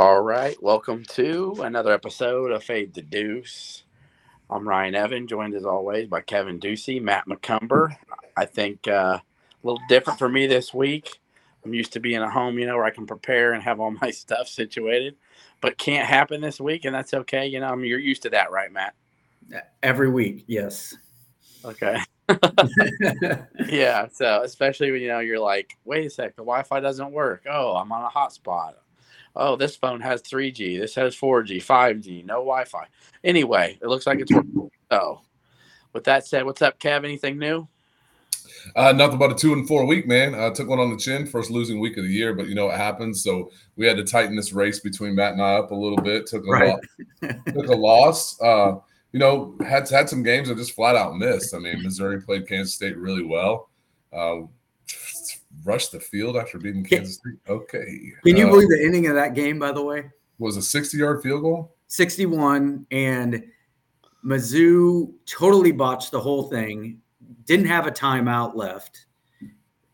All right, welcome to another episode of Fade the Duce. I'm Ryan Evan, joined as always by Kevin Ducey, Matt McCumber. I think uh, a little different for me this week. I'm used to being at home, you know, where I can prepare and have all my stuff situated, but can't happen this week, and that's okay. You know, I mean, you're used to that, right, Matt? Every week, yes. Okay. yeah. So especially when you know you're like, wait a sec, the Wi-Fi doesn't work. Oh, I'm on a hotspot oh, this phone has 3G, this has 4G, 5G, no Wi Fi. Anyway, it looks like it's working. So, with that said, what's up, Kev? Anything new? Uh, nothing but a two and four week, man. I took one on the chin, first losing week of the year, but you know what happens. So we had to tighten this race between Matt and I up a little bit. Took a right. loss. took a loss. Uh, you know, had had some games that just flat out missed. I mean, Missouri played Kansas State really well. Uh, rushed the field after beating Kansas State. Okay. Can you uh, believe the ending of that game, by the way? Was a 60 yard field goal? 61. And Mizzou totally botched the whole thing, didn't have a timeout left,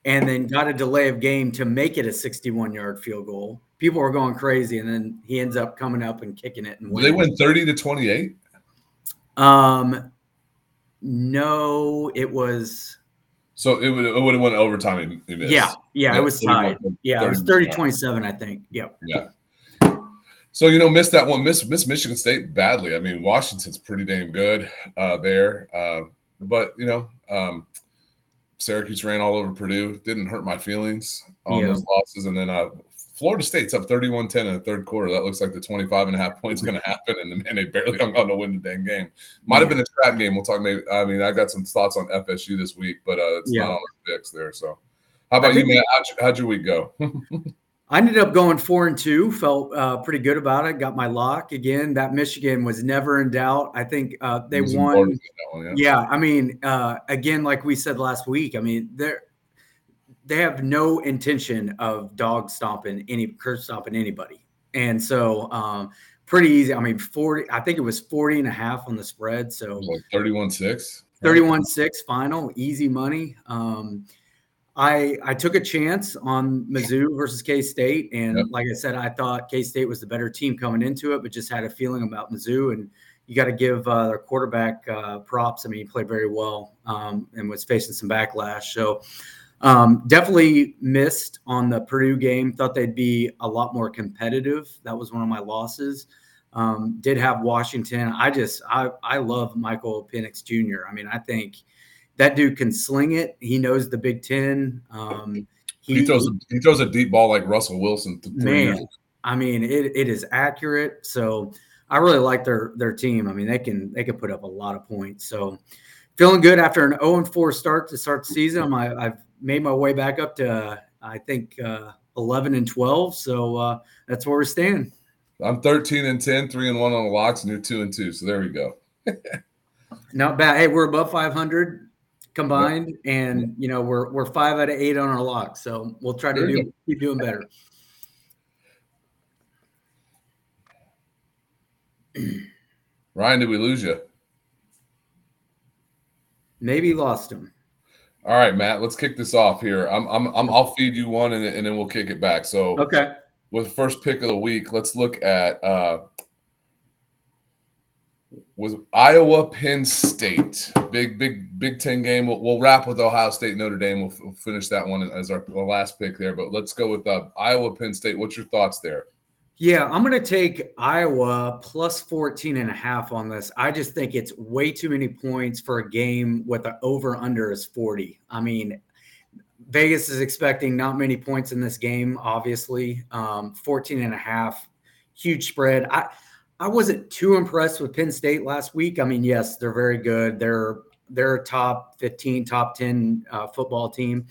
and then got a delay of game to make it a 61 yard field goal. People were going crazy, and then he ends up coming up and kicking it. And they win 30 to 28? Um, no, it was so it would it would have went overtime. yeah, yeah, it was tied. Yeah, it was 30 27, I think. Yep. Yeah. So you know, missed that one. Miss Miss Michigan State badly. I mean, Washington's pretty damn good uh, there, uh, but you know, um, Syracuse ran all over Purdue. Didn't hurt my feelings on yeah. those losses, and then uh, Florida State's up 31-10 in the third quarter. That looks like the 25 and a half points going to happen. And man, they barely hung on to win the dang game. Might have been a trap game. We'll talk maybe. I mean, I got some thoughts on FSU this week, but uh, it's yeah. not on the fix there. So how about you, man? How'd, how'd, your week go? I ended up going four and two. Felt uh, pretty good about it. Got my lock again. That Michigan was never in doubt. I think uh, they won. One, yeah. yeah. I mean, uh, again, like we said last week. I mean, they're they have no intention of dog stomping any curse stomping anybody. And so um, pretty easy. I mean, 40, I think it was 40 and a half on the spread. So like 31 6. 31 6 final, easy money. Um, I I took a chance on Mizzou versus K State, and yep. like I said, I thought K State was the better team coming into it, but just had a feeling about Mizzou, and you got to give uh, their quarterback uh, props. I mean, he played very well um, and was facing some backlash. So um, definitely missed on the Purdue game. Thought they'd be a lot more competitive. That was one of my losses. Um, did have Washington. I just I I love Michael Penix Jr. I mean, I think that dude can sling it. He knows the Big Ten. Um, he, he, throws a, he throws a deep ball like Russell Wilson. Man, I mean, it, it is accurate. So I really like their their team. I mean, they can they can put up a lot of points. So feeling good after an 0 and 4 start to start the season. I, I've made my way back up to I think uh, 11 and 12. So uh, that's where we're staying. I'm 13 and 10, three and one on the locks, and you're two and two. So there we go. Not bad. Hey, we're above 500 combined, yep. and you know we're we're five out of eight on our locks. So we'll try to do, keep doing better. Ryan, did we lose you? Maybe lost him. All right, Matt, let's kick this off here. I'm, I'm, I'm I'll feed you one and, and then we'll kick it back. So, okay. With first pick of the week, let's look at uh, was Iowa Penn State big big Big Ten game. We'll, we'll wrap with Ohio State Notre Dame. We'll, we'll finish that one as our, our, last pick there. But let's go with uh, Iowa Penn State. What's your thoughts there? Yeah, I'm going to take Iowa plus 14 and a half on this. I just think it's way too many points for a game with the over under is 40. I mean, Vegas is expecting not many points in this game, obviously. Um, 14 and a half, huge spread. I, I wasn't too impressed with Penn State last week. I mean, yes, they're very good. They're they're a top 15, top 10 uh, football team.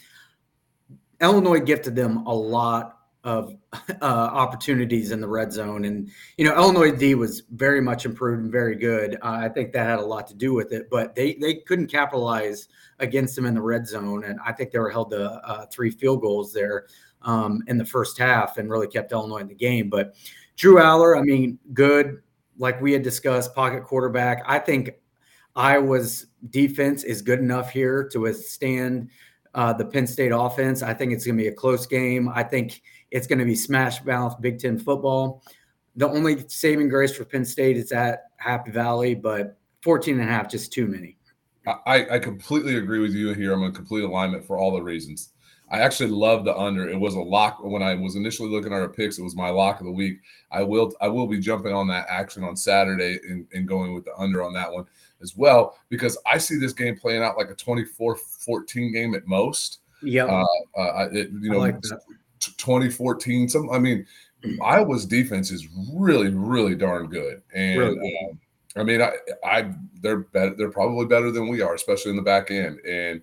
Illinois gifted them a lot of uh, opportunities in the red zone. And, you know, Illinois D was very much improved and very good. Uh, I think that had a lot to do with it, but they, they couldn't capitalize against them in the red zone. And I think they were held to uh, three field goals there um, in the first half and really kept Illinois in the game. But Drew Allar, I mean, good. Like we had discussed, pocket quarterback. I think Iowa's defense is good enough here to withstand uh, the Penn State offense. I think it's going to be a close game. I think – it's going to be smash mouth Big Ten football. the only saving grace for Penn State is at Happy Valley, but 14 and a half, just too many. I, I completely agree with you here. I'm in complete alignment for all the reasons. I actually love the under. It was a lock when I was initially looking at our picks. It was my lock of the week. I will I will be jumping on that action on Saturday and, and going with the under on that one as well because I see this game playing out like a 24-14 game at most. Yeah, uh, uh, you know, like 2014. Some, I mean, Iowa's defense is really, really darn good, and really. Um, I mean, I, I, they're better. They're probably better than we are, especially in the back end. And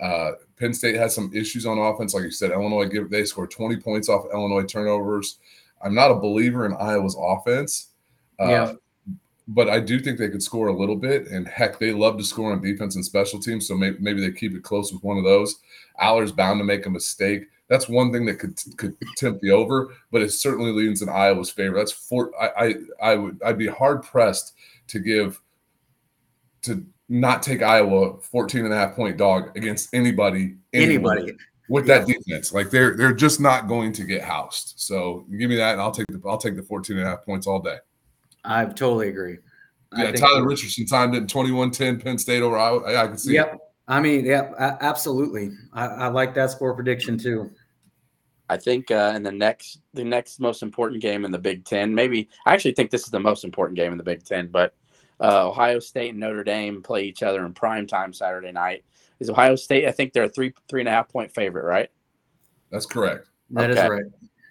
uh, Penn State has some issues on offense, like you said. Illinois give they scored 20 points off Illinois turnovers. I'm not a believer in Iowa's offense. Uh, yeah. But I do think they could score a little bit, and heck, they love to score on defense and special teams. So maybe, maybe they keep it close with one of those. Allar's bound to make a mistake. That's one thing that could could tempt the over, but it certainly leans in Iowa's favor. That's four. I I, I would I'd be hard pressed to give to not take Iowa 14 and a half point dog against anybody anybody with that defense. Like they're they're just not going to get housed. So give me that and I'll take the I'll take the 14 and a half points all day. I totally agree. Yeah, Tyler Richardson timed it in 21-10 Penn State over Iowa. I, I can see yep. It. I mean, yeah, absolutely. I, I, like that score prediction too. I think uh, in the next the next most important game in the Big Ten, maybe I actually think this is the most important game in the Big Ten, but uh, Ohio State and Notre Dame play each other in prime time Saturday night. Is Ohio State? I think they're a three three and a half point favorite, right? That's correct. That okay. is right.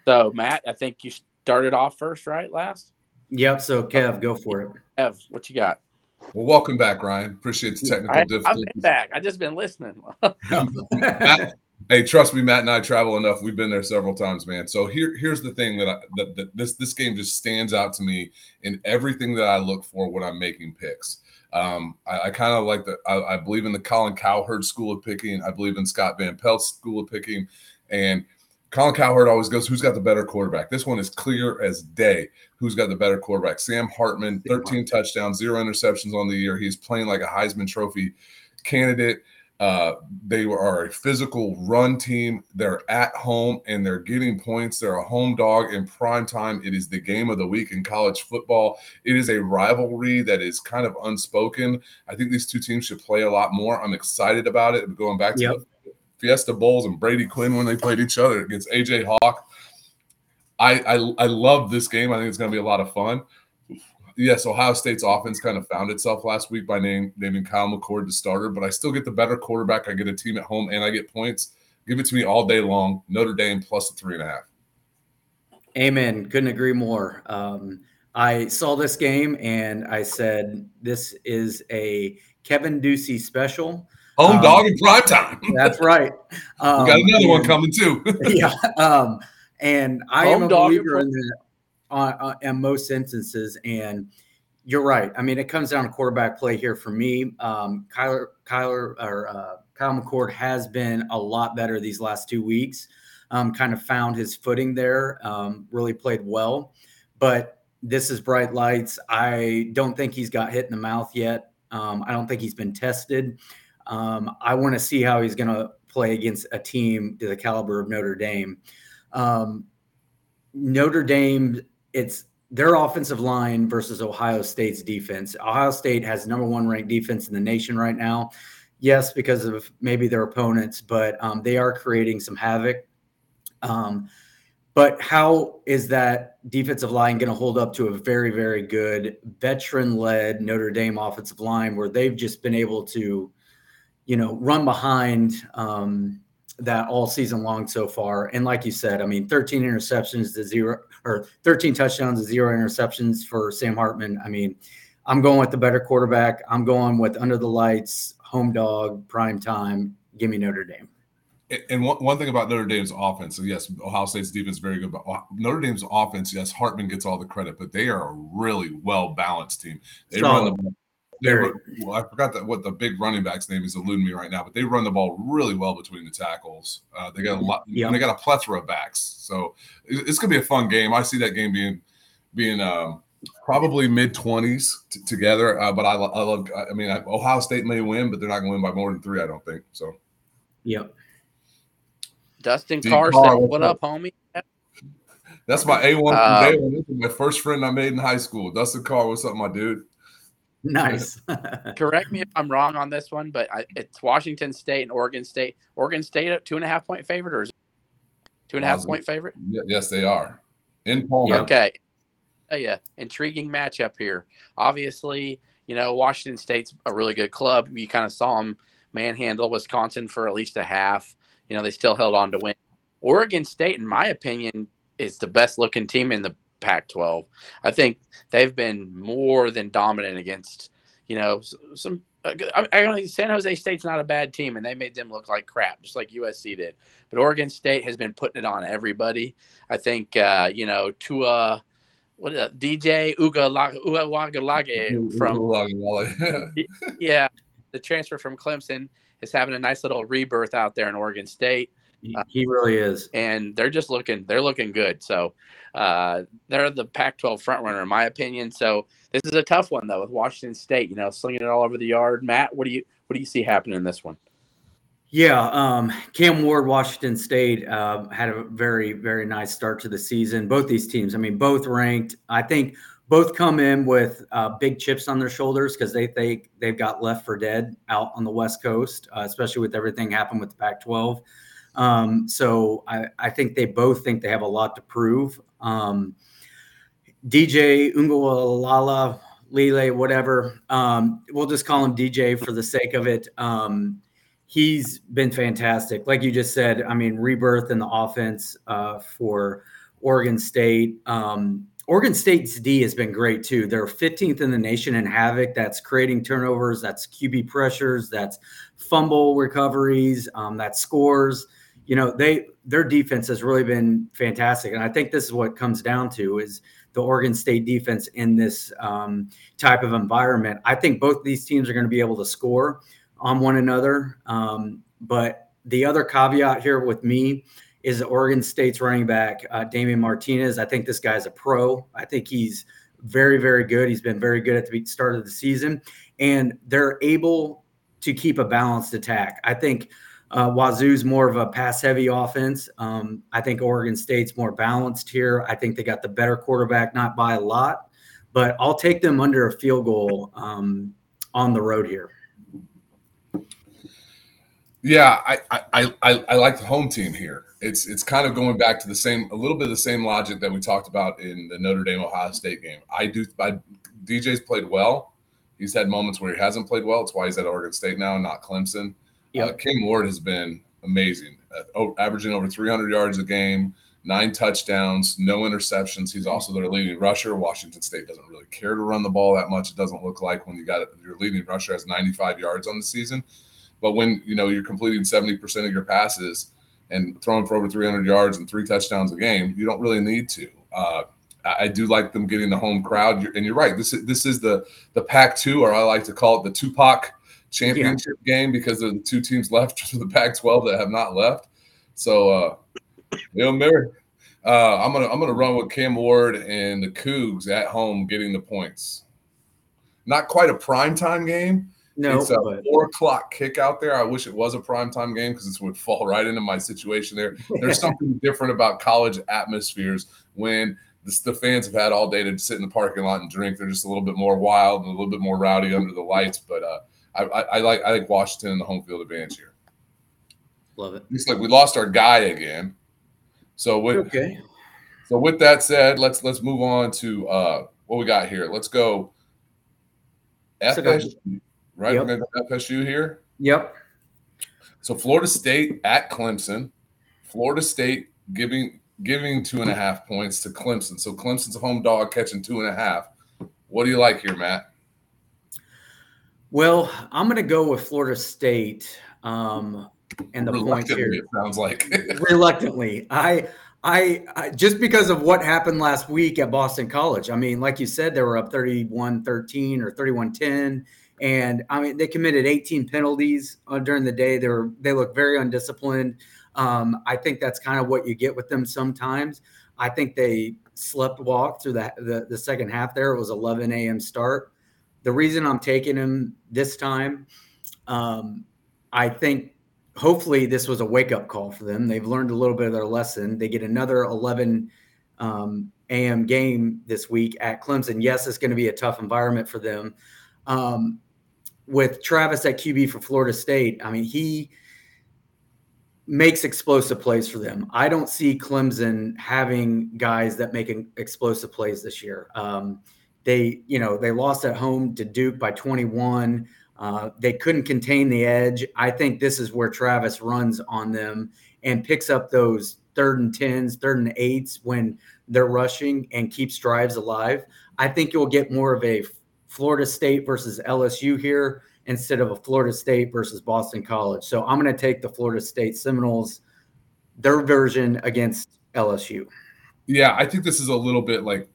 So Matt, I think you started off first, right? Last. Yep. So Kev, go for it. Kev, what you got? Well, welcome back, Ryan. Appreciate the technical I, difficulties. I've been back. I just been listening. Matt, hey, trust me, Matt and I travel enough. We've been there several times, man. So here, here's the thing that, I, that, that this this game just stands out to me in everything that I look for when I'm making picks. Um, I, I kind of like the. I, I, believe in the Colin Cowherd school of picking. I believe in Scott Van Pelt's school of picking, and Colin Cowherd always goes, "Who's got the better quarterback?" This one is clear as day. Who's got the better quarterback? Sam Hartman, 13 touchdowns, zero interceptions on the year. He's playing like a Heisman Trophy candidate. Uh, they are a physical run team. They're at home and they're getting points. They're a home dog in prime time. It is the game of the week in college football. It is a rivalry that is kind of unspoken. I think these two teams should play a lot more. I'm excited about it. Going back to yep. the Fiesta Bowls and Brady Quinn when they played each other against AJ Hawk. I, I, I love this game. I think it's going to be a lot of fun. Yes, Ohio State's offense kind of found itself last week by name, naming Kyle McCord the starter, but I still get the better quarterback. I get a team at home and I get points. Give it to me all day long. Notre Dame plus the three and a half. Amen. Couldn't agree more. Um, I saw this game and I said, this is a Kevin Ducey special. Home um, dog in prime time. that's right. Um, got um, another and, one coming too. yeah. Um, and I Home am a believer in that uh, uh, in most instances. And you're right. I mean, it comes down to quarterback play here for me. Um, Kyler, Kyler, or uh, Kyle McCord has been a lot better these last two weeks. Um, kind of found his footing there. Um, really played well, but this is bright lights. I don't think he's got hit in the mouth yet. Um, I don't think he's been tested. Um, I want to see how he's going to play against a team to the caliber of Notre Dame. Um, Notre Dame, it's their offensive line versus Ohio State's defense. Ohio State has number one ranked defense in the nation right now. Yes, because of maybe their opponents, but um, they are creating some havoc. Um, but how is that defensive line going to hold up to a very, very good veteran led Notre Dame offensive line where they've just been able to you know, run behind um, that all season long so far. And like you said, I mean, 13 interceptions to zero or 13 touchdowns to zero interceptions for Sam Hartman. I mean, I'm going with the better quarterback. I'm going with under the lights, home dog, prime time. Give me Notre Dame. And one, one thing about Notre Dame's offense, so yes, Ohio State's defense is very good, but Notre Dame's offense, yes, Hartman gets all the credit, but they are a really well balanced team. They run the they run, well, I forgot that what the big running back's name is eluding me right now, but they run the ball really well between the tackles. Uh, they got a lot, yeah. they got a plethora of backs, so it's gonna be a fun game. I see that game being being um, probably mid twenties t- together. Uh, but I, I love, I mean, Ohio State may win, but they're not gonna win by more than three. I don't think so. Yep. Dustin Carson, what up, homie? That's my A one from day one. My first friend I made in high school. Dustin Carr, what's up, my dude? Nice. Correct me if I'm wrong on this one, but I, it's Washington State and Oregon State. Oregon State a two and a half point favorite, or is it two and a half Positive. point favorite? Y- Yes, they are in Pullman. Okay. Oh, yeah. Intriguing matchup here. Obviously, you know, Washington State's a really good club. You kind of saw them manhandle Wisconsin for at least a half. You know, they still held on to win. Oregon State, in my opinion, is the best looking team in the Pac 12. I think they've been more than dominant against, you know, s- some. I, I don't think San Jose State's not a bad team, and they made them look like crap, just like USC did. But Oregon State has been putting it on everybody. I think, uh, you know, Tua, what is that, DJ Uga Uga from yeah, the transfer from Clemson is having a nice little rebirth out there in Oregon State, He- he really is. and they're just looking they're looking good. So uh, they're the Pac-12 frontrunner, in my opinion. So this is a tough one though with Washington State. You know, slinging it all over the yard. Matt, what do you what do you see happening in this one? Yeah, um, Cam Ward, Washington State uh, had a very, very nice start to the season. Both these teams, I mean, both ranked. I think both come in with uh, big chips on their shoulders because they think they've got left for dead out on the West Coast, uh, especially with everything happened with the Pac-12. Um, so I, I think they both think they have a lot to prove. Um, DJ Ungualala, Lele, whatever. Um, we'll just call him DJ for the sake of it. Um, he's been fantastic. Like you just said, I mean, rebirth in the offense uh, for Oregon State. Um, Oregon State's D has been great too. They're 15th in the nation in havoc. That's creating turnovers. That's QB pressures. That's fumble recoveries. Um, that scores. You know, they their defense has really been fantastic, and I think this is what comes down to is the Oregon State defense in this um, type of environment. I think both these teams are going to be able to score on one another. Um, but the other caveat here with me is Oregon State's running back, uh, Damien Martinez. I think this guy's a pro. I think he's very, very good. He's been very good at the start of the season, and they're able to keep a balanced attack. I think uh, Wazoo's more of a pass heavy offense. Um, I think Oregon State's more balanced here. I think they got the better quarterback, not by a lot, but I'll take them under a field goal um, on the road here. Yeah, I, I I I like the home team here. It's it's kind of going back to the same a little bit of the same logic that we talked about in the Notre Dame Ohio State game. I do I, DJ's played well. He's had moments where he hasn't played well. It's why he's at Oregon State now, not Clemson. Yep. Uh, King Ward has been amazing, uh, averaging over 300 yards a game, nine touchdowns, no interceptions. He's also their leading rusher. Washington State doesn't really care to run the ball that much. It doesn't look like when you got your leading rusher has 95 yards on the season. But when you know you're completing 70% of your passes and throwing for over 300 yards and three touchdowns a game, you don't really need to. Uh, I do like them getting the home crowd, and you're right. This is this is the the Pac-2, or I like to call it the Tupac championship game because are the two teams left for the Pac-12 that have not left. So, uh, you know, Mary, uh, I'm gonna I'm gonna run with Cam Ward and the Cougs at home getting the points. Not quite a primetime game, No, it's a but four o'clock kick out there. I wish it was a primetime game because this would fall right into my situation there. There's something different about college atmospheres when the, the fans have had all day to sit in the parking lot and drink. They're just a little bit more wild and a little bit more rowdy under the lights. But uh, I, I, I like I like Washington in the home field advantage here. love it. Looks like we lost our guy again. So with Okay. so with that said, let's let's move on to uh, what we got here. Let's go. FSU, right? Yep. We're gonna go FSU here. Yep. So Florida State at Clemson. Florida State giving giving two and a half points to Clemson. So Clemson's a home dog catching two and a half. What do you like here, Matt? Well, I'm going to go with Florida State. Um, and the Reluctantly, here. it sounds like. reluctantly I, I i just because of what happened last week at boston college i mean like you said they were up 31 13 or 31 10 and i mean they committed 18 penalties uh, during the day they were they look very undisciplined um, i think that's kind of what you get with them sometimes i think they slept walk through that the, the second half there it was 11 a.m start the reason i'm taking them this time um, i think hopefully this was a wake up call for them. They've learned a little bit of their lesson. They get another 11 um, a.m. game this week at Clemson. Yes, it's going to be a tough environment for them. Um, with Travis at QB for Florida State, I mean, he makes explosive plays for them. I don't see Clemson having guys that make explosive plays this year. Um, they, you know, they lost at home to Duke by 21. Uh, they couldn't contain the edge. I think this is where Travis runs on them and picks up those third and tens, third and eights when they're rushing and keeps drives alive. I think you'll get more of a Florida State versus LSU here instead of a Florida State versus Boston College. So I'm going to take the Florida State Seminoles, their version against LSU. Yeah, I think this is a little bit like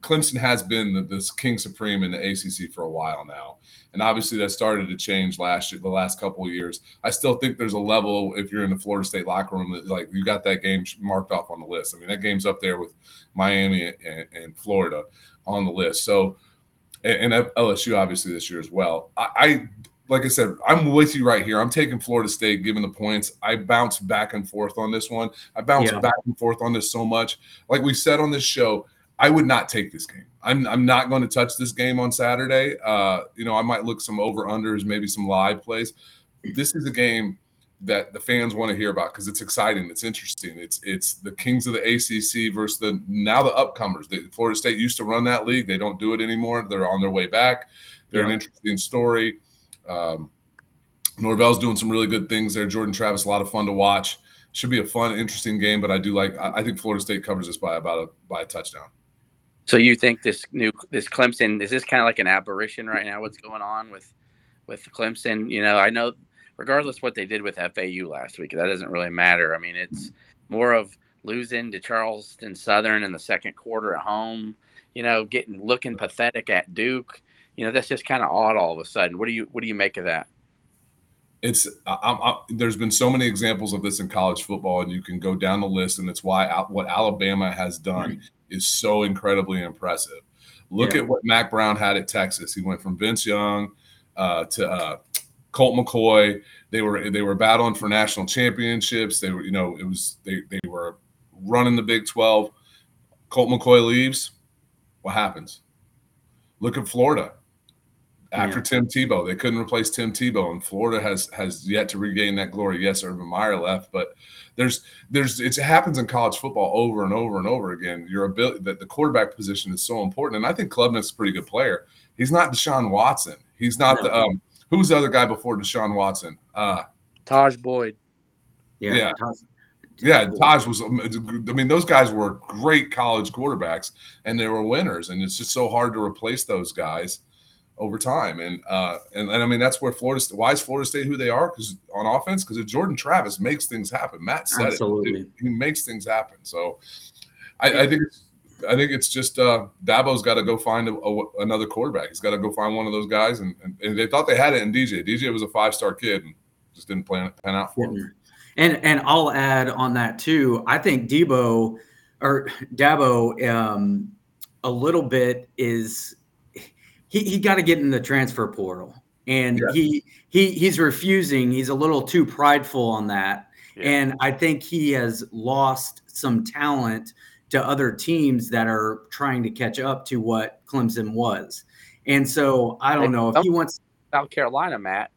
Clemson has been the, this king supreme in the ACC for a while now, and obviously that started to change last year, the last couple of years. I still think there's a level if you're in the Florida State locker room that like you got that game marked off on the list. I mean that game's up there with Miami and, and Florida on the list. So and, and LSU obviously this year as well. I, I like I said, I'm with you right here. I'm taking Florida State given the points. I bounce back and forth on this one. I bounce yeah. back and forth on this so much. Like we said on this show, I would not take this game. I'm, I'm not going to touch this game on Saturday. Uh, you know, I might look some over unders, maybe some live plays. This is a game that the fans want to hear about because it's exciting, it's interesting. It's it's the kings of the ACC versus the now the upcomers. The, Florida State used to run that league; they don't do it anymore. They're on their way back. They're yeah. an interesting story. Um, Norvell's doing some really good things there. Jordan Travis, a lot of fun to watch. Should be a fun, interesting game. But I do like. I, I think Florida State covers this by about a by a touchdown. So you think this new this Clemson is this kind of like an aberration right now? What's going on with with Clemson? You know, I know regardless what they did with FAU last week, that doesn't really matter. I mean, it's more of losing to Charleston Southern in the second quarter at home. You know, getting looking pathetic at Duke. You know, that's just kind of odd all of a sudden. What do you what do you make of that? It's I, I, there's been so many examples of this in college football, and you can go down the list, and it's why what Alabama has done. Is so incredibly impressive. Look yeah. at what Mack Brown had at Texas. He went from Vince Young uh, to uh, Colt McCoy. They were they were battling for national championships. They were you know it was they they were running the Big Twelve. Colt McCoy leaves. What happens? Look at Florida. After yeah. Tim Tebow, they couldn't replace Tim Tebow, and Florida has has yet to regain that glory. Yes, Urban Meyer left, but there's there's it happens in college football over and over and over again. Your ability that the quarterback position is so important, and I think Klubnik's a pretty good player. He's not Deshaun Watson. He's not no. the um, Who's the other guy before Deshaun Watson? Uh, Tajh Boyd. Yeah. Yeah. Tajh, yeah, Tajh was. I mean, those guys were great college quarterbacks, and they were winners. And it's just so hard to replace those guys over time. And uh, and, and I mean, that's where Florida. Why is Florida State who they are? Because on offense, because Jordan Travis makes things happen. Matt said Absolutely. it. He makes things happen. So I, I think it's I think it's just uh, Dabo's got to go find a, a, another quarterback. He's got to go find one of those guys, and, and, and, they thought they had it in DJ. DJ was a five star kid and just didn't plan pan out for him. And and I'll add on that too. I think Debo or Dabo um, a little bit is he he got to get in the transfer portal, and yeah. he he he's refusing. He's a little too prideful on that, yeah. and I think he has lost some talent to other teams that are trying to catch up to what Clemson was. And so I don't know if he wants South Carolina, Matt.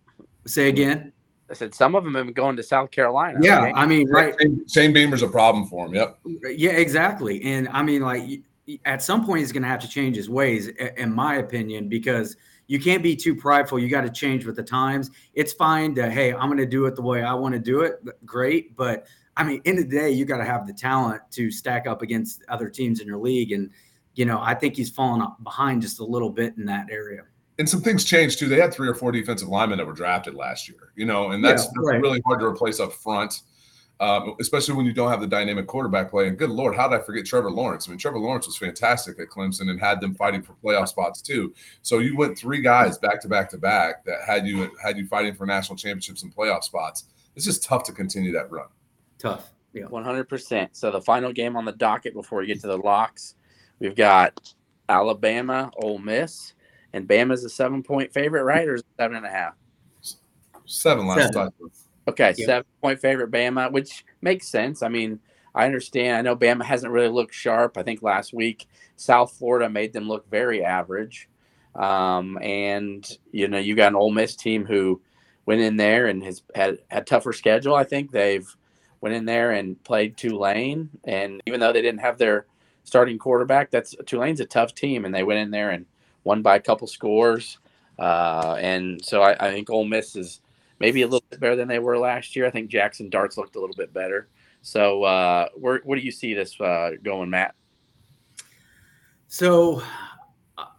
Say again. I said some of them have been going to South Carolina. Yeah, okay? I mean, right. Shane Beamer's a problem for him. Yep. Yeah, exactly. And I mean, like at some point, he's going to have to change his ways, in my opinion, because you can't be too prideful. You got to change with the times. It's fine to hey, I'm going to do it the way I want to do it. Great, but I mean, in the day, you got to have the talent to stack up against other teams in your league. And, you know, I think he's fallen behind just a little bit in that area. And some things changed too. They had three or four defensive linemen that were drafted last year, you know, and that's, yeah, right. really hard to replace up front, um, especially when you don't have the dynamic quarterback play. And good Lord, how did I forget Trevor Lawrence? I mean, Trevor Lawrence was fantastic at Clemson and had them fighting for playoff spots too. So you went three guys back to back to back that had you had you fighting for national championships and playoff spots. It's just tough to continue that run. Tough. Yeah. 100%. So the final game on the docket before we get to the locks, we've got Alabama, Ole Miss, and Bama's a seven point favorite, right? Or seven and a half? Seven last time. Okay, seven point favorite Bama, which makes sense. I mean, I understand. I know Bama hasn't really looked sharp. I think last week South Florida made them look very average. Um, and you know, you got an Ole Miss team who went in there and has had a tougher schedule. I think they've went in there and played Tulane, and even though they didn't have their starting quarterback, that's Tulane's a tough team, and they went in there and won by a couple scores. Uh, and so I, I think Ole Miss is maybe a little bit better than they were last year. I think Jaxson Dart's looked a little bit better. So uh, where, where do you see this uh, going, Matt? So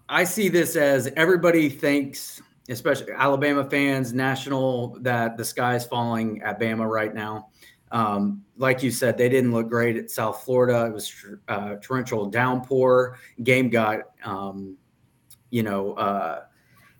I see this as everybody thinks, especially Alabama fans, national, that the sky is falling at Bama right now. Um, like you said, they didn't look great at South Florida. It was uh, torrential downpour. Game got, um, you know, uh,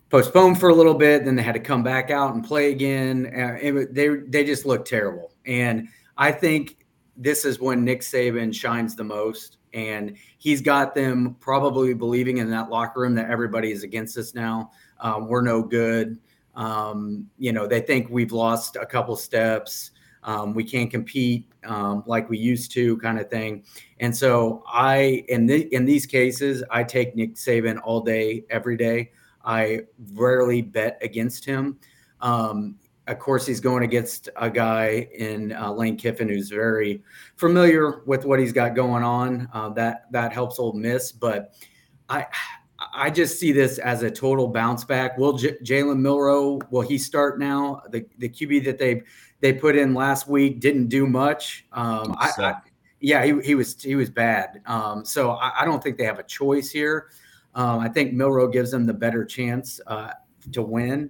postponed for a little bit. Then they had to come back out and play again. Uh, they they just looked terrible. And I think this is when Nick Saban shines the most and he's got them probably believing in that locker room that everybody is against us now. Um, we're no good. Um, you know, they think we've lost a couple steps. Um, we can't compete um, like we used to, kind of thing. And so, I in the, in these cases, I take Nick Saban all day, every day. I rarely bet against him. Um, of course, he's going against a guy in uh, Lane Kiffin who's very familiar with what he's got going on. Uh, that that helps Ole Miss, but I I just see this as a total bounce back. Will J- Jalen Milroe will he start now? The the QB that they they put in last week didn't do much. Um, I, I, yeah, he, he was he was bad. Um, so I, I, don't think they have a choice here. Um, I think Milroe gives them the better chance uh, to win.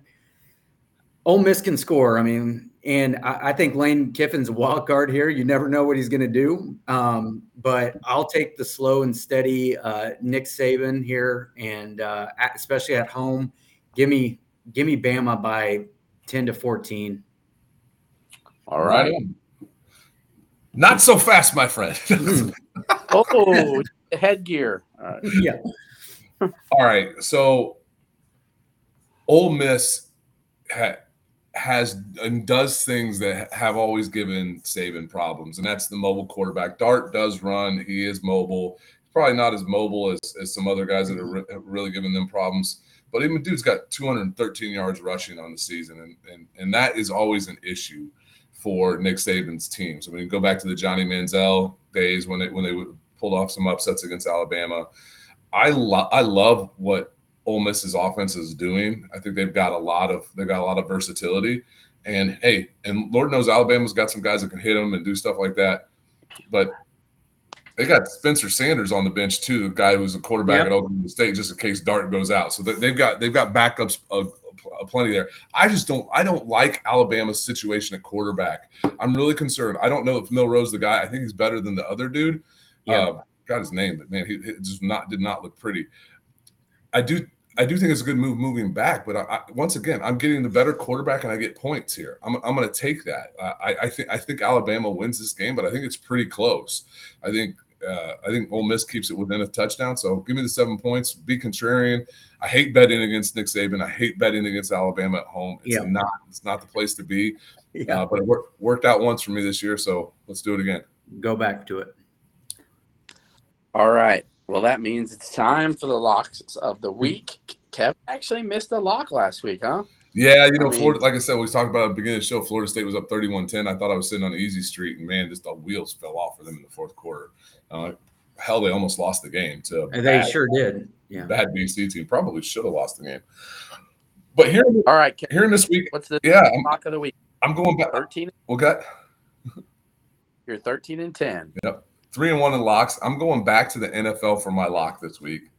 Ole Miss can score. I mean, and I, I, think Lane Kiffin's a wild card here. You never know what he's going to do. Um, but I'll take the slow and steady uh, Nick Saban here, and uh, especially at home, give me give me Bama by ten to fourteen. All right. Not so fast, my friend. oh, headgear. Uh, yeah. All right. So, Ole Miss ha- has and does things that have always given Saban problems, and that's the mobile quarterback. Dart does run; he is mobile. He's probably not as mobile as, as some other guys that are re- really giving them problems. But even dude's got 213 yards rushing on the season, and and and that is always an issue for Nick Saban's teams. I mean, go back to the Johnny Manziel days when they when they pulled off some upsets against Alabama. I love I love what Ole Miss's offense is doing. I think they've got a lot of they've got a lot of versatility. And hey, and Lord knows Alabama's got some guys that can hit them and do stuff like that. But they got Spencer Sanders on the bench too, the guy who's a quarterback yep. at Oklahoma State, just in case Dart goes out. So they've got they've got backups of, of plenty there. I just don't I don't like Alabama's situation at quarterback. I'm really concerned. I don't know if Milroe's the guy. I think he's better than the other dude. Yeah. Uh, got his name, but man, he, he just not did not look pretty. I do I do think it's a good move moving back, but I, I, once again, I'm getting the better quarterback and I get points here. I'm, I'm going to take that. I, I think I think Alabama wins this game, but I think it's pretty close. I think uh, I think Ole Miss keeps it within a touchdown. So give me the seven points. Be contrarian. I hate betting against Nick Saban. I hate betting against Alabama at home. It's yeah. not. It's not the place to be. Yeah. Uh, but it worked, worked out once for me this year, so let's do it again. Go back to it. All right. Well, that means it's time for the locks of the week. Kevin actually missed a lock last week, huh? Yeah, you know, I mean, Florida, like I said, we talked about at the beginning of the show, Florida State was up 31 10. I thought I was sitting on an easy street, and man, just the wheels fell off for them in the fourth quarter. Uh, hell, they almost lost the game to they bad, sure did. Yeah. Bad BC team probably should have lost the game. But here, all right, here in this week, what's the yeah lock of the week? I'm going back 13. Okay. You're 13 and 10. Yep three and one in locks. I'm going back to the NFL for my lock this week,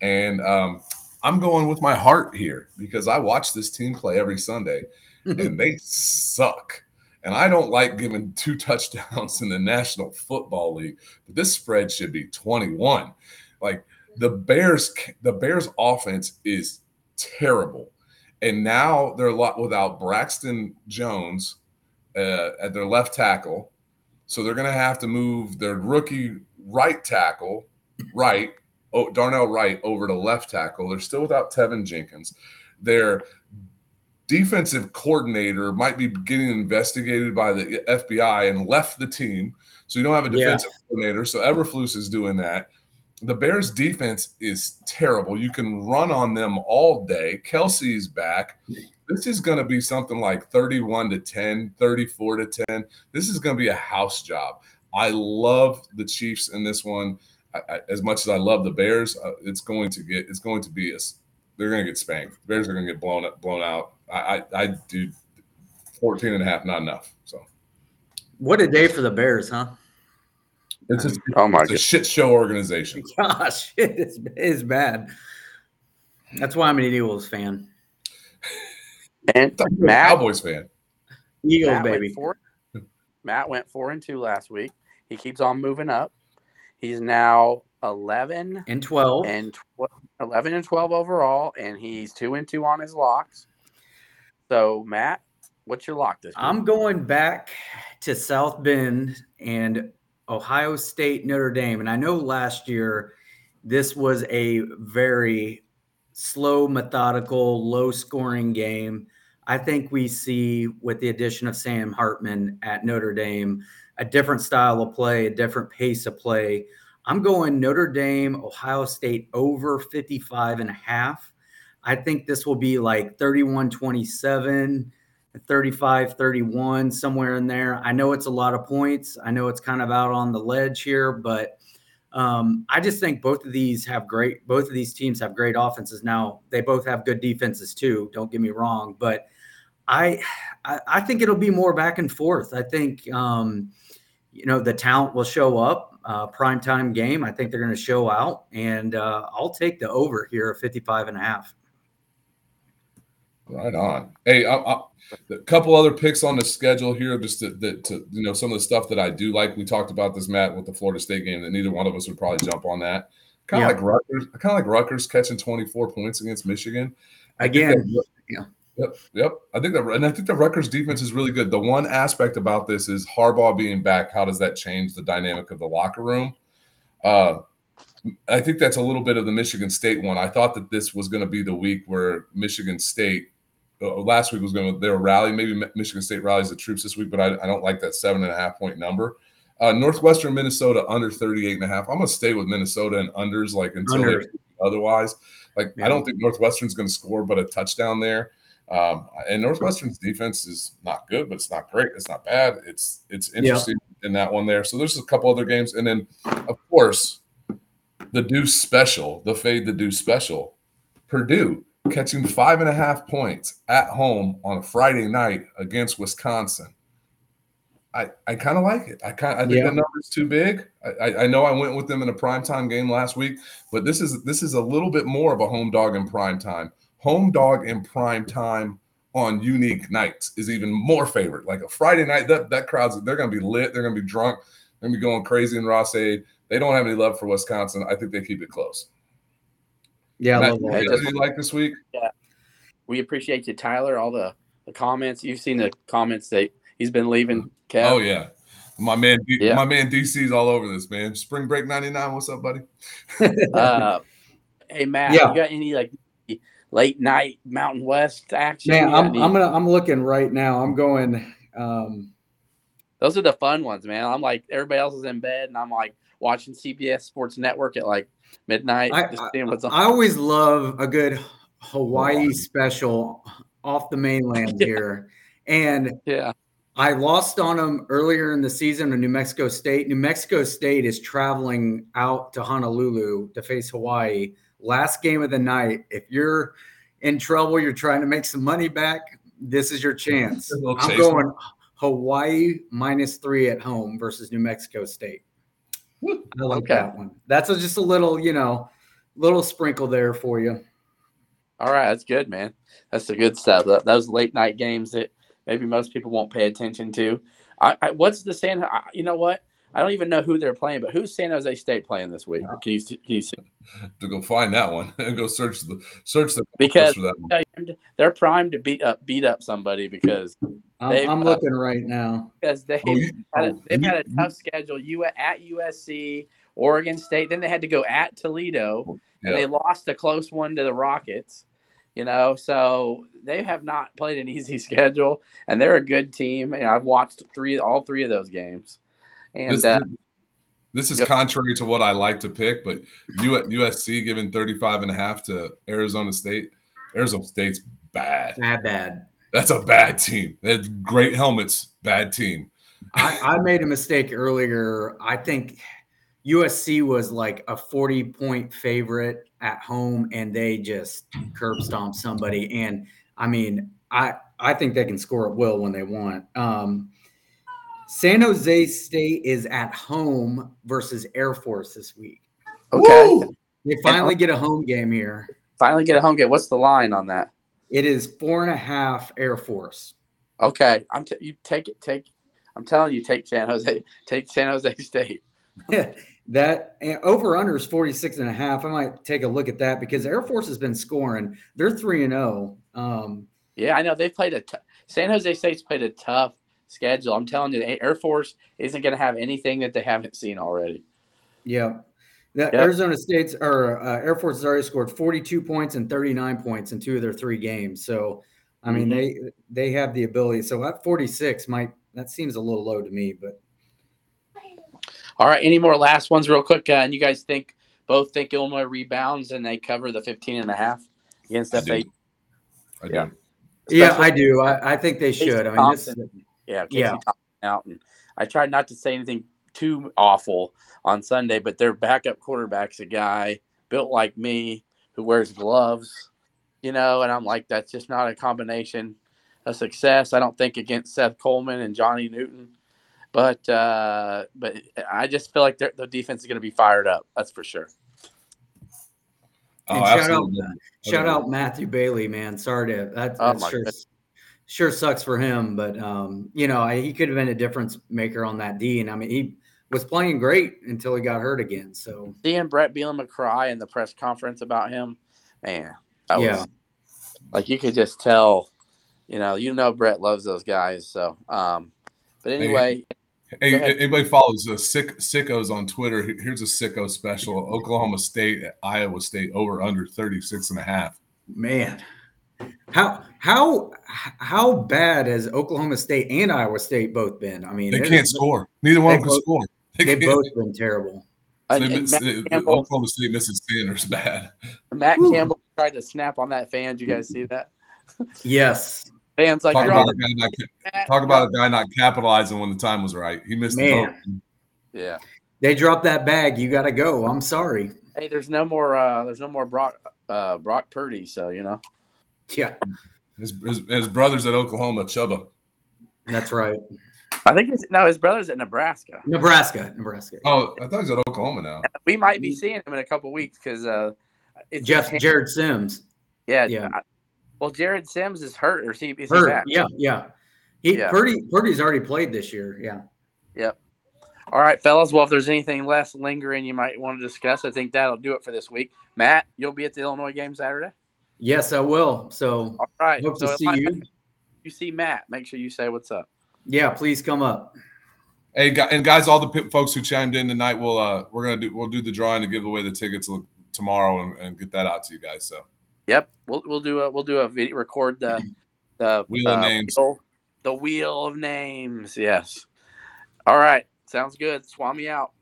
and um, I'm going with my heart here because I watch this team play every Sunday, and they suck. And I don't like giving two touchdowns in the National Football League, but this spread should be 21. Like the Bears, the Bears offense is terrible. And now they're a lot without Braxton Jones uh, at their left tackle. So they're going to have to move their rookie right tackle, right, oh, Darnell Wright, over to left tackle. They're still without Teven Jenkins. Their defensive coordinator might be getting investigated by the FBI and left the team. So you don't have a Yeah. defensive coordinator. So Eberflus is doing that. The Bears defense is terrible. You can run on them all day. Kelce's back. This is going to be something like 31 to 10, 34 to 10. This is going to be a house job. I love the Chiefs in this one. I, I, as much as I love the Bears, uh, it's going to get it's going to be a they're going to get spanked. The Bears are going to get blown up, blown out. I, I I do 14 and a half, not enough. So What a day for the Bears, huh? It's just Oh my it's a shit show organization. Gosh, it is, it is bad. That's why I'm an Eagles fan. And I thought you were a Matt, Cowboys fan. Eagles, Matt baby. Went four, Matt went four and two last week. He keeps on moving up. He's now eleven And 12. and tw- eleven and twelve overall, and he's two and two on his locks. So Matt, what's your lock this week? I'm going back to South Bend and Ohio State Notre Dame. And I know last year this was a very slow, methodical, low scoring game. I think we see with the addition of Sam Hartman at Notre Dame a different style of play, a different pace of play. I'm going Notre Dame, Ohio State over 55 and a half. I think this will be like 31 27. 35 31 somewhere in there. I know it's a lot of points. I know it's kind of out on the ledge here but um, i just think both of these have great both of these teams have great offenses. Now they both have good defenses too don't get me wrong but i i, I think it'll be more back and forth. I think um, you know the talent will show up uh, prime time game. I think they're going to show out and uh, i'll take the over here at 55 and a half Right on. Hey, I, I, a couple other picks on the schedule here, just to, that to you know some of the stuff that I do like. We talked about this, Matt, with the Florida State game. That neither one of us would probably jump on that. Kind of Yeah. like Rutgers. Kind of like Rutgers catching twenty four points against Michigan. I again that- yeah. Yep, yep. I think that, and I think the Rutgers defense is really good. The one aspect about this is Harbaugh being back. How does that change the dynamic of the locker room? Uh, I think that's a little bit of the Michigan State one. I thought that this was going to be the week where Michigan State uh, last week was going to they were rally. Maybe Michigan State rallies the troops this week, but I, I don't like that seven and a half point number. Uh, Northwestern Minnesota under 38 and a half. I'm going to stay with Minnesota and unders like until Under. otherwise. Like Yeah. I don't think Northwestern's going to score but a touchdown there. Um, and Northwestern's defense is not good, but it's not great. It's not bad. It's it's interesting in that one there. So there's a couple other games, and then of course the Duce special, the fade the Duce special, Purdue catching five and a half points at home on a Friday night against Wisconsin. I, I kind of like it. I kind I think Yeah. the number's too big. I, I, I know I went with them in a primetime game last week, but this is this is a little bit more of a home dog in prime time. Home dog in prime time on unique nights is even more favorite. Like a Friday night, that that crowd's they're gonna be lit, they're gonna be drunk, they're gonna be going crazy in Ross-Ade. They don't have any love for Wisconsin. I think they keep it close. Yeah I love that. Hey, do you like this week? Yeah, we appreciate you, Tyler. All the, the comments you've seen the comments that he's been leaving. Kev. Oh yeah. My man, D- Yeah. my man DC's all over this, man. Spring break 99. What's up, buddy? Uh, hey Matt, Yeah. you got any like late night Mountain West action? Man, I'm, any- I'm gonna I'm looking right now. I'm going. Um, Those are the fun ones, man. I'm like everybody else is in bed, and I'm like watching CBS Sports Network at like midnight, I, just seeing what's on. I always love a good Hawaii special off the mainland Yeah. here, and yeah, I lost on them earlier in the season in New Mexico State. New Mexico State is traveling out to Honolulu to face Hawaii. Last game of the night. If you're in trouble, you're trying to make some money back. This is your chance. I'm going Hawaii minus three at home versus New Mexico State. I like Okay. that one. That's a, just a little, you know, little sprinkle there for you. all right, that's good, man. That's the good stuff. Th- Those late night games that maybe most people won't pay attention to. I, I what's the San? I, you know what? I don't even know who they're playing, but who's San Jose State playing this week? Can you can you see? To go find that one and go search the search the Because- for that one. They're primed to beat up beat up somebody because I'm, I'm uh, looking right now. because they Oh, had a, oh, they've had a tough schedule. You at USC, Oregon State. Then they had to go at Toledo, and they lost a close one to the Rockets. You know, so they have not played an easy schedule, and they're a good team. And I've watched three, all three of those games. And This, uh, this is Yep. contrary to what I like to pick, but U- USC giving 35 and a half to Arizona State. Arizona State's bad. Bad, bad. That's a bad team. They had great helmets, bad team. I, I made a mistake earlier. I think USC was like a 40 point favorite at home and they just curb stomped somebody. And I mean, I, I think they can score at will when they want. Um, San Jose State is at home versus Air Force this week. okay, Woo! They finally get a home game here. finally get a home game. What's the line on that? It is four and a half Air Force. Okay, I'm t- you take it. Take. I'm telling you, take San Jose. Take San Jose State. that over under is 46 and a half. I might take a look at that because Air Force has been scoring. They're 3 and 0. Um Yeah, I know they've played a. T- San Jose State's played a tough schedule. I'm telling you, the Air Force isn't going to have anything that they haven't seen already. yeah. The Yep. Arizona State's or uh, Air Force has already scored 42 points and 39 points in two of their three games. So I mean they they have the ability. So at 46 might that seems a little low to me, but All right, any more last ones, real quick? Uh, and you guys think both think Illinois rebounds and they cover the 15 and a half against I FA? I Yeah. do. yeah, Especially- I do. I, I think they should. I mean, this is Yeah, Casey Yeah. Thompson out, and I tried not to say anything too awful on Sunday, but their backup quarterback's a guy built like me who wears gloves, you know, and I'm like, that's just not a combination of success. I don't think against Seth Coleman and Johnny Newton, but uh, but I just feel like their- the defense is going to be fired up. That's for sure. Oh, And shout out- absolutely. Shout out Matthew Bailey, man. Sorry to that, Oh that my sure sucks for him, but um, you know, I, he could have been a difference maker on that D. And I mean, he was playing great until he got hurt again. So Seeing Brett Bielema cry in the press conference about him, man, that Yeah. was like you could just tell, you know, you know Brett loves those guys. So, um, but anyway, Hey, anybody follows the sick sickos on Twitter? Here's a sicko special. Oklahoma State, Iowa State over under 36 and a half. man, how how how bad has Oklahoma State and Iowa State both been? I mean, They can't score. Neither one can both- score. They They've can't- both been terrible. and- they and miss- Matt, the- the Campbell, Oklahoma State misses Sanders bad. Matt Whew. Campbell tried to snap on that fan. Did you guys see that? Yes, Fans like Talk about, a guy not, talk about a guy not capitalizing when the time was right. He missed the Man. vote. yeah. they dropped that bag. You got to go. I'm sorry. Hey, there's no more. uh There's no more Brock uh Brock Purdy. So you know. Yeah, His, his, his brothers at Oklahoma, Chubba. that's right. I think it's, no, his brother's at Nebraska. Nebraska, Nebraska. Oh, I thought he's at Oklahoma now. We might be seeing him in a couple weeks because uh, it's Jeff his- Jared Sims. Yeah, Yeah. I- well, Jared Sims is hurt, or is he? Is he Hurt. back? Yeah, yeah. He Yeah. Purdy Purdy's already played this year. Yeah. Yep. All right, fellas. Well, if there's anything less lingering you might want to discuss, I think that'll do it for this week. Matt, you'll be at the Illinois game Saturday. Yes, I will. So All right. hope so to see I- you. You see Matt, make sure you say what's up. Yeah, please come up. Hey, and guys, all the folks who chimed in tonight, we'll uh, we're gonna do we'll do the drawing to give away the tickets tomorrow and, and get that out to you guys. So Yep, we'll we'll do a we'll do a video record the the Wheel of uh, names. wheel- the wheel of names. Yes. All right, sounds good. Swami out.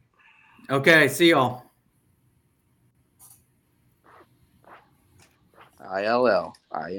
Okay, see y'all. I L L I